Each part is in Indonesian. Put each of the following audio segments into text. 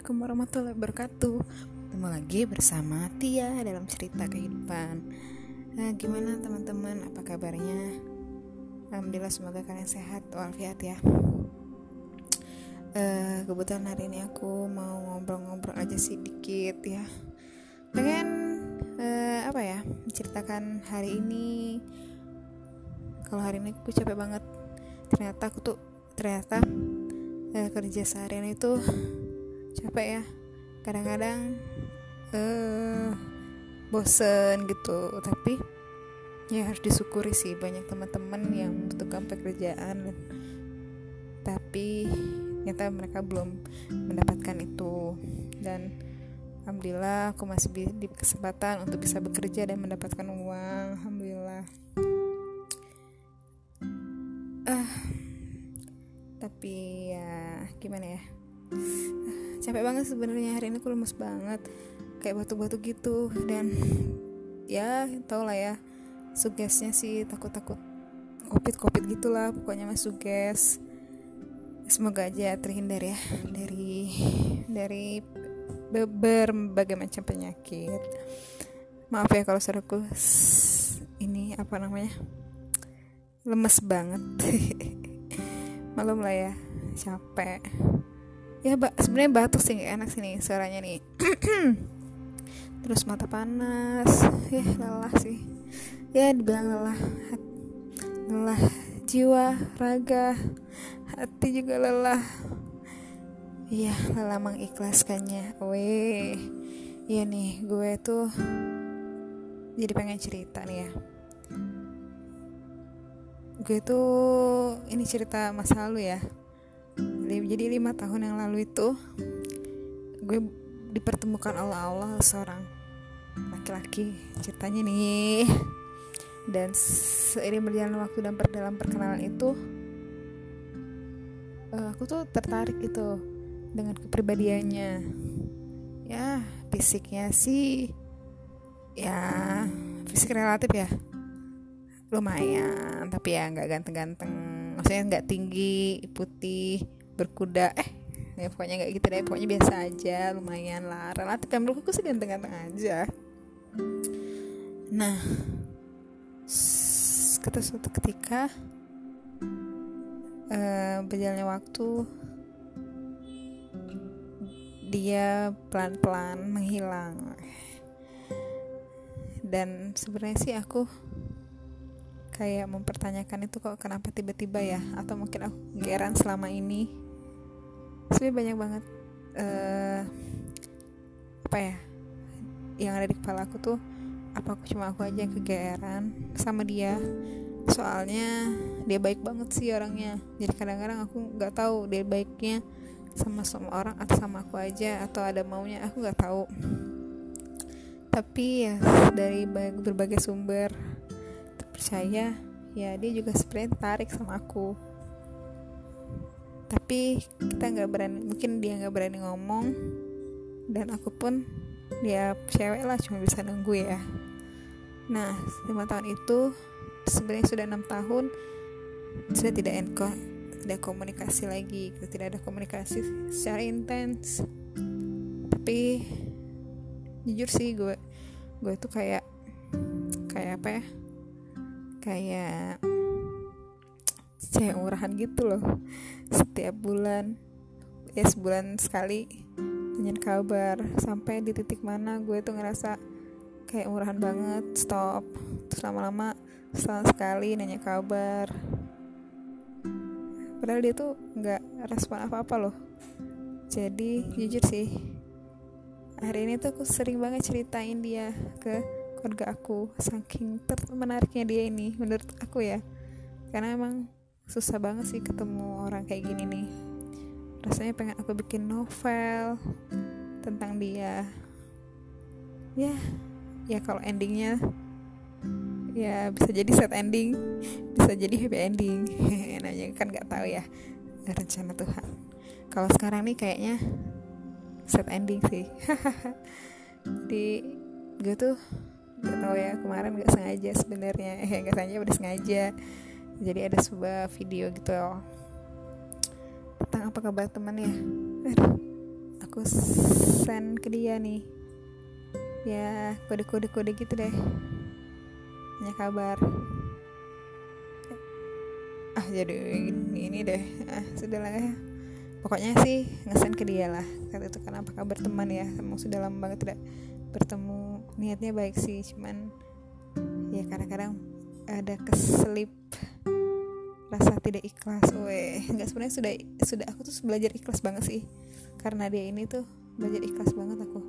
Assalamualaikum warahmatullahi wabarakatuh. Ketemu lagi bersama Tia dalam cerita kehidupan. Nah, Gimana teman-teman, apa kabarnya? Alhamdulillah semoga kalian sehat walafiat ya. Uh, Kebetulan hari ini aku mau ngobrol-ngobrol aja sedikit ya. Pengen uh, apa ya, menceritakan hari ini. Kalau hari ini aku capek banget. Ternyata aku tuh, ternyata uh, kerja seharian itu capek ya. Kadang-kadang uh, bosen gitu. Tapi ya harus disyukuri sih banyak teman-teman yang membutuhkan pekerjaan. Tapi ternyata mereka belum mendapatkan itu. Dan alhamdulillah aku masih di kesempatan untuk bisa bekerja dan mendapatkan uang. Alhamdulillah. Ah tapi ya gimana ya capek banget sebenarnya hari ini aku lemes banget kayak batu-batu gitu dan ya tau lah ya sugesnya sih takut-takut covid covid gitulah pokoknya mas suges. Semoga aja terhindar ya dari dari berbagai macam penyakit. Maaf ya kalau saudaraku ini apa namanya lemes banget. Malum lah ya capek ya ba sebenarnya batuk sih gak enak sih nih suaranya nih. Terus mata panas. Ya lelah sih. Ya dibilang lelah. Lelah jiwa raga hati juga lelah. Iya lelah mengikhlaskannya. Weh. Iya nih gue tuh jadi pengen cerita nih ya. Gue tuh ini cerita masa lalu ya jadi lima tahun yang lalu itu gue dipertemukan Allah Allah seorang laki-laki ceritanya nih. Dan seiring berjalan waktu dan dalam perkenalan itu uh, aku tuh tertarik itu dengan kepribadiannya. Ya fisiknya sih ya fisik relatif ya. Lumayan tapi ya nggak ganteng-ganteng. Maksudnya nggak tinggi putih berkuda. Eh ya pokoknya nggak gitu deh pokoknya biasa aja lumayan lah. Relatif yang menurutku sih ganteng-ganteng aja. Nah kata suatu ketika uh, berjalannya waktu dia pelan-pelan menghilang. Dan sebenarnya sih aku kayak mempertanyakan itu kok kenapa tiba-tiba ya? Atau mungkin aku geran selama ini sebenarnya banyak banget uh, apa ya yang ada di kepala aku tuh apa aku cuma aku aja yang kegeeran sama dia. Soalnya dia baik banget sih orangnya. Jadi kadang-kadang aku nggak tahu dia baiknya sama semua orang atau sama aku aja atau ada maunya aku nggak tahu. Tapi ya dari berbagai sumber percaya ya dia juga sebenarnya tarik sama aku tapi kita nggak berani mungkin dia nggak berani ngomong. Dan aku pun dia cewek lah cuma bisa nunggu ya. Nah lima tahun itu sebenarnya sudah enam tahun sudah tidak enko tidak komunikasi lagi kita tidak ada komunikasi secara intens. Tapi jujur sih gue gue tuh kayak kayak apa ya? Kayak cewek murahan gitu loh setiap bulan ya sebulan sekali tanya kabar. Sampai di titik mana gue tuh ngerasa kayak murahan banget stop. Terus lama-lama setahun sekali nanya kabar. Padahal dia tuh nggak respon apa-apa loh. Jadi jujur sih hari ini tuh aku sering banget ceritain dia ke keluarga aku saking ter menariknya dia ini menurut aku ya. Karena emang susah banget sih ketemu orang kayak gini nih. Rasanya pengen aku bikin novel tentang dia. Ya ya kalau endingnya ya bisa jadi sad ending bisa jadi happy ending. Nanya kan nggak tahu ya rencana Tuhan. Kalau sekarang nih kayaknya sad ending sih. Di gue tuh gak tau ya kemarin gak sengaja sebenarnya. Eh gak sengaja udah sengaja. Jadi ada sebuah video gitu loh tentang apa kabar teman ya aku send ke dia nih. Ya kode-kode kode gitu deh. Hanya kabar. Ah jadi ini, ini deh. Ah sudah lah ya. Pokoknya sih ngesen ke dia lah. Kata itu kan apakah berteman ya? Emang sudah lama banget tidak bertemu. Niatnya baik sih cuman ya kadang-kadang ada keselip rasa tidak ikhlas weh nggak sebenarnya sudah sudah aku tuh belajar ikhlas banget sih. Karena dia ini tuh belajar ikhlas banget aku.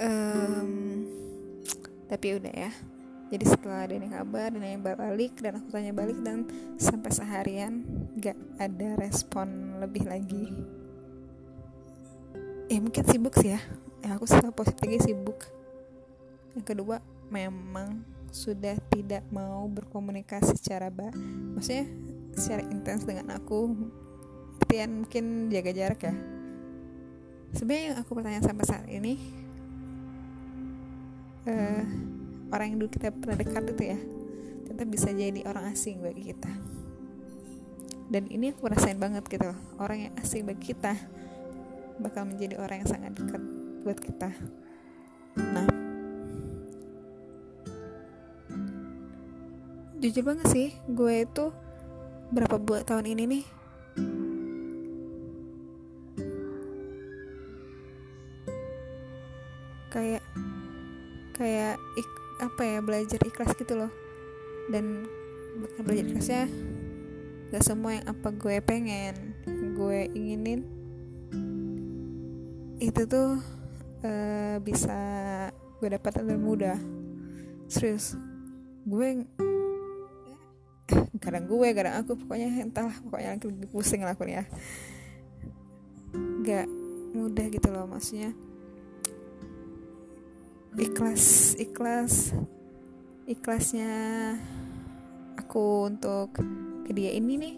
Um, tapi udah ya. Jadi setelah ada yang kabar dan yang balik dan aku tanya balik dan sampai seharian gak ada respon lebih lagi. Ya mungkin sibuk sih ya. Ya aku setelah positifnya sibuk. Yang kedua memang sudah tidak mau berkomunikasi secara ba maksudnya secara intens dengan aku. Artian mungkin jaga jarak ya. Sebenarnya yang aku bertanya sampai saat ini uh, orang yang dulu kita pernah dekat itu ya ternyata bisa jadi orang asing bagi kita. Dan ini aku rasain banget gitu orang yang asing bagi kita bakal menjadi orang yang sangat dekat buat kita. Nah jujur banget sih gue itu berapa buat tahun ini nih kayak kayak ik, apa ya belajar ikhlas gitu loh. Dan bukan belajar ikhlasnya gak semua yang apa gue pengen gue inginin itu tuh uh, bisa gue dapat dengan mudah. Serius gue kadang gue kadang aku pokoknya entahlah pokoknya pusing lah ya. Gak mudah gitu loh maksudnya. Ikhlas ikhlas ikhlasnya aku untuk ke dia ini nih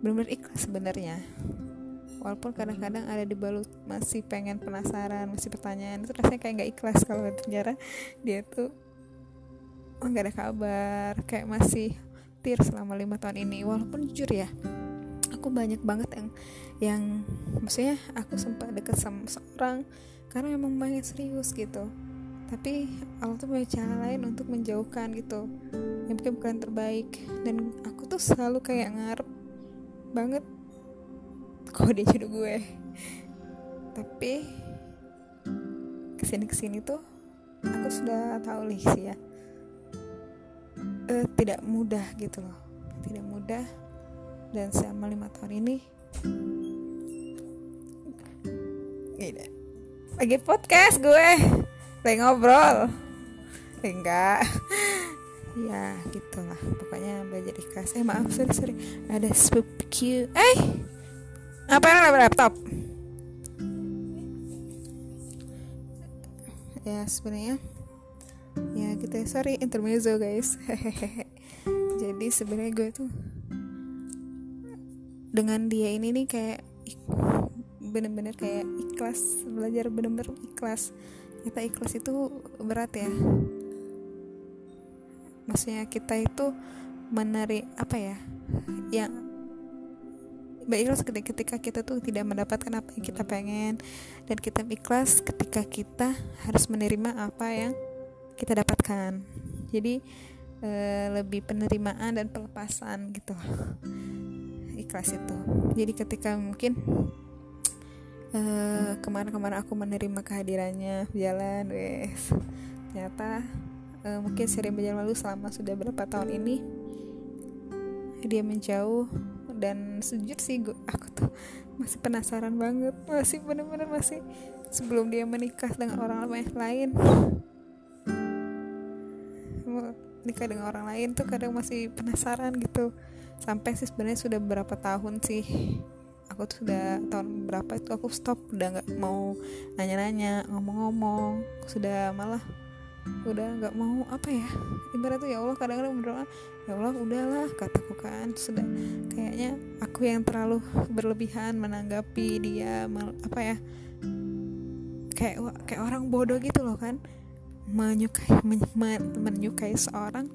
benar-benar ikhlas sebenarnya. Walaupun kadang-kadang ada di balut masih pengen penasaran masih pertanyaan itu rasanya kayak nggak ikhlas kalau di penjara. Dia tuh oh, nggak ada kabar kayak masih khawatir selama lima tahun ini walaupun jujur ya aku banyak banget yang yang maksudnya aku sempat deket sama seorang karena memang banyak serius gitu. Tapi Allah tuh punya cara lain untuk menjauhkan gitu. Yang mungkin bukan terbaik. Dan aku tuh selalu kayak ngarep banget kok dia jodoh gue. Tapi ke sini ke sini tuh aku sudah tahu sih ya uh, tidak mudah gitu loh. Tidak mudah. Dan selama lima tahun ini lagi podcast gue. Lagi ngobrol. Enggak ya gitulah. Pokoknya belajar ikhlas. Eh maaf sorry sorry. Ada speak eh apa yang laptop? Ya sebenarnya ya gitu ya sorry intermezzo guys. Jadi sebenarnya gue tuh dengan dia ini nih kayak bener-bener kayak ikhlas belajar bener-bener ikhlas. Kita ikhlas itu berat ya. Maksudnya kita itu menari apa ya yang baik ikhlas ketika kita tuh tidak mendapatkan apa yang kita pengen. Dan kita ikhlas ketika kita harus menerima apa yang kita dapatkan. Jadi e, lebih penerimaan dan pelepasan gitu. Ikhlas itu. Jadi ketika mungkin kemarin kemarin-kemarin aku menerima kehadirannya jalan wes. Ternyata e, mungkin sering berjalan lalu selama sudah berapa tahun ini dia menjauh. Dan sejujur sih gue, aku tuh masih penasaran banget. Masih bener-bener masih sebelum dia menikah dengan orang lain nikah dengan orang lain tuh kadang masih penasaran gitu. Sampai sih sebenarnya sudah berapa tahun sih aku tuh sudah tahun berapa itu aku stop udah nggak mau nanya-nanya ngomong-ngomong sudah malah udah nggak mau apa ya ibarat tuh ya Allah kadang-kadang berdoa ya Allah udahlah kataku kan. Sudah kayaknya aku yang terlalu berlebihan menanggapi dia mal, apa ya kayak kayak orang bodoh gitu loh kan menyukai men, men, menyukai seorang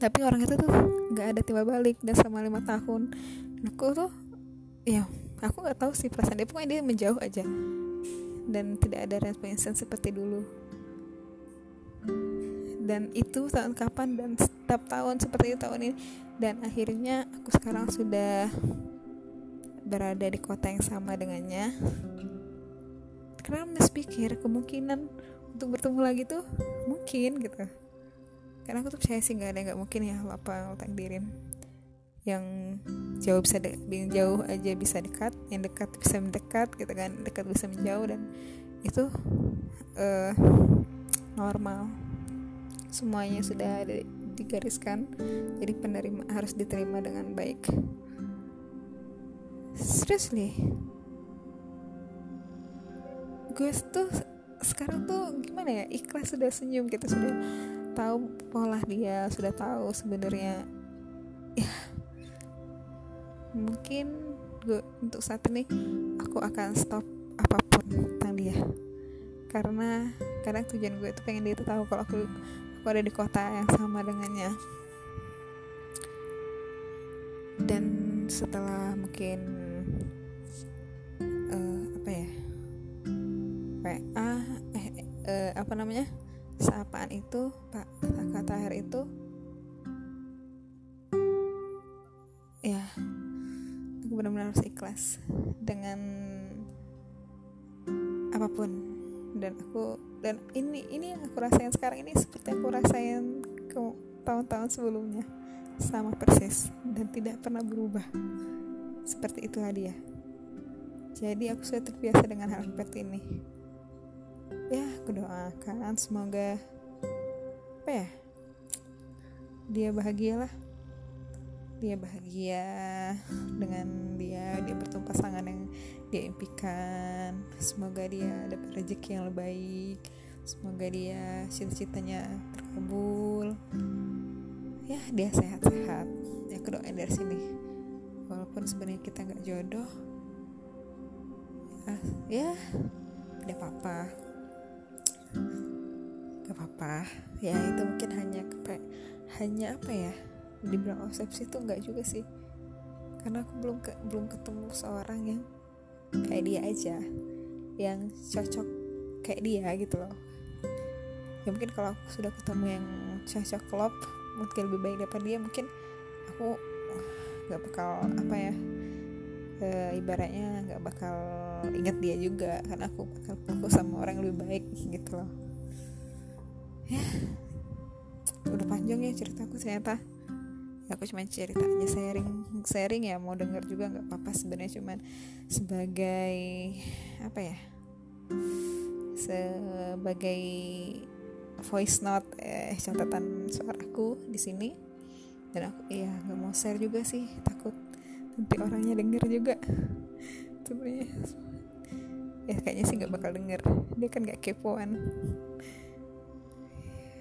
tapi orang itu tuh nggak ada tiba balik dan selama lima tahun aku tuh ya aku nggak tahu sih perasaan dia pokoknya dia menjauh aja dan tidak ada respon seperti dulu. Dan itu tahun kapan dan setiap tahun seperti itu tahun ini dan akhirnya aku sekarang sudah berada di kota yang sama dengannya. Karena mas pikir kemungkinan untuk bertemu lagi tuh mungkin gitu. Karena aku tuh percaya sih nggak ada nggak mungkin ya apa takdirin. Yang jauh bisa de- yang jauh aja bisa dekat yang dekat bisa mendekat gitu kan dekat bisa menjauh dan itu uh, normal. Semuanya sudah digariskan jadi penerima harus diterima dengan baik. Seriously? Gue tuh sekarang tuh gimana ya ikhlas sudah senyum kita sudah tahu pola dia sudah tahu sebenarnya. Ya mungkin gue untuk saat ini aku akan stop apa pun tentang dia. Karena kadang tujuan gue itu pengen dia tuh tahu kalau aku aku ada di kota yang sama dengannya. Dan setelah mungkin WA eh, uh, apa namanya? Sapaan itu pak kata hari itu. Ya aku benar-benar harus ikhlas dengan apa pun. Dan aku dan ini ini yang aku rasain sekarang ini seperti aku rasain ke tahun-tahun sebelumnya. Sama persis dan tidak pernah berubah. Seperti itulah dia jadi aku sudah terbiasa dengan hal seperti ini ya aku doakan semoga apa ya dia bahagialah. Dia bahagia dengan dia dia bertemu pasangan yang dia impikan. Semoga dia dapat rezeki yang lebih baik. Semoga dia cita-citanya terkabul. Ya dia sehat-sehat. Ya aku doain dari sini. Walaupun sebenarnya kita nggak jodoh ya, ya tidak apa-apa gak apa-apa. Ya itu mungkin hanya kepe, hanya apa ya dibilang obsesi itu nggak juga sih. Karena aku belum ke, belum ketemu seorang yang kayak dia aja yang cocok kayak dia gitu loh. Ya mungkin kalau aku sudah ketemu yang cocok klop mungkin lebih baik daripada dia mungkin aku nggak bakal apa ya e, ibaratnya nggak bakal ingat dia juga karena aku bakal fokus sama orang lebih baik gitu loh. Ya udah panjang ya ceritaku ternyata. Ya aku cuma cerita aja sharing sharing ya mau denger juga nggak apa-apa sebenarnya cuman sebagai apa ya sebagai voice note eh, catatan suaraku di sini. Dan aku iya nggak mau share juga sih takut nanti orangnya denger juga. Sebenarnya ya kayaknya sih nggak bakal denger. Dia kan nggak kepoan.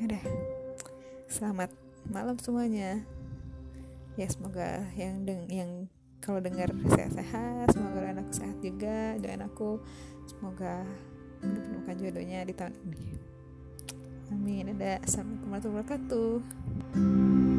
Udah. Selamat malam semuanya. Ya semoga yang deng yang kalau dengar sehat-sehat semoga anak sehat juga doain aku. Semoga menemukan jodohnya di tahun ini. Amin. Ada. Assalamualaikum warahmatullahi wabarakatuh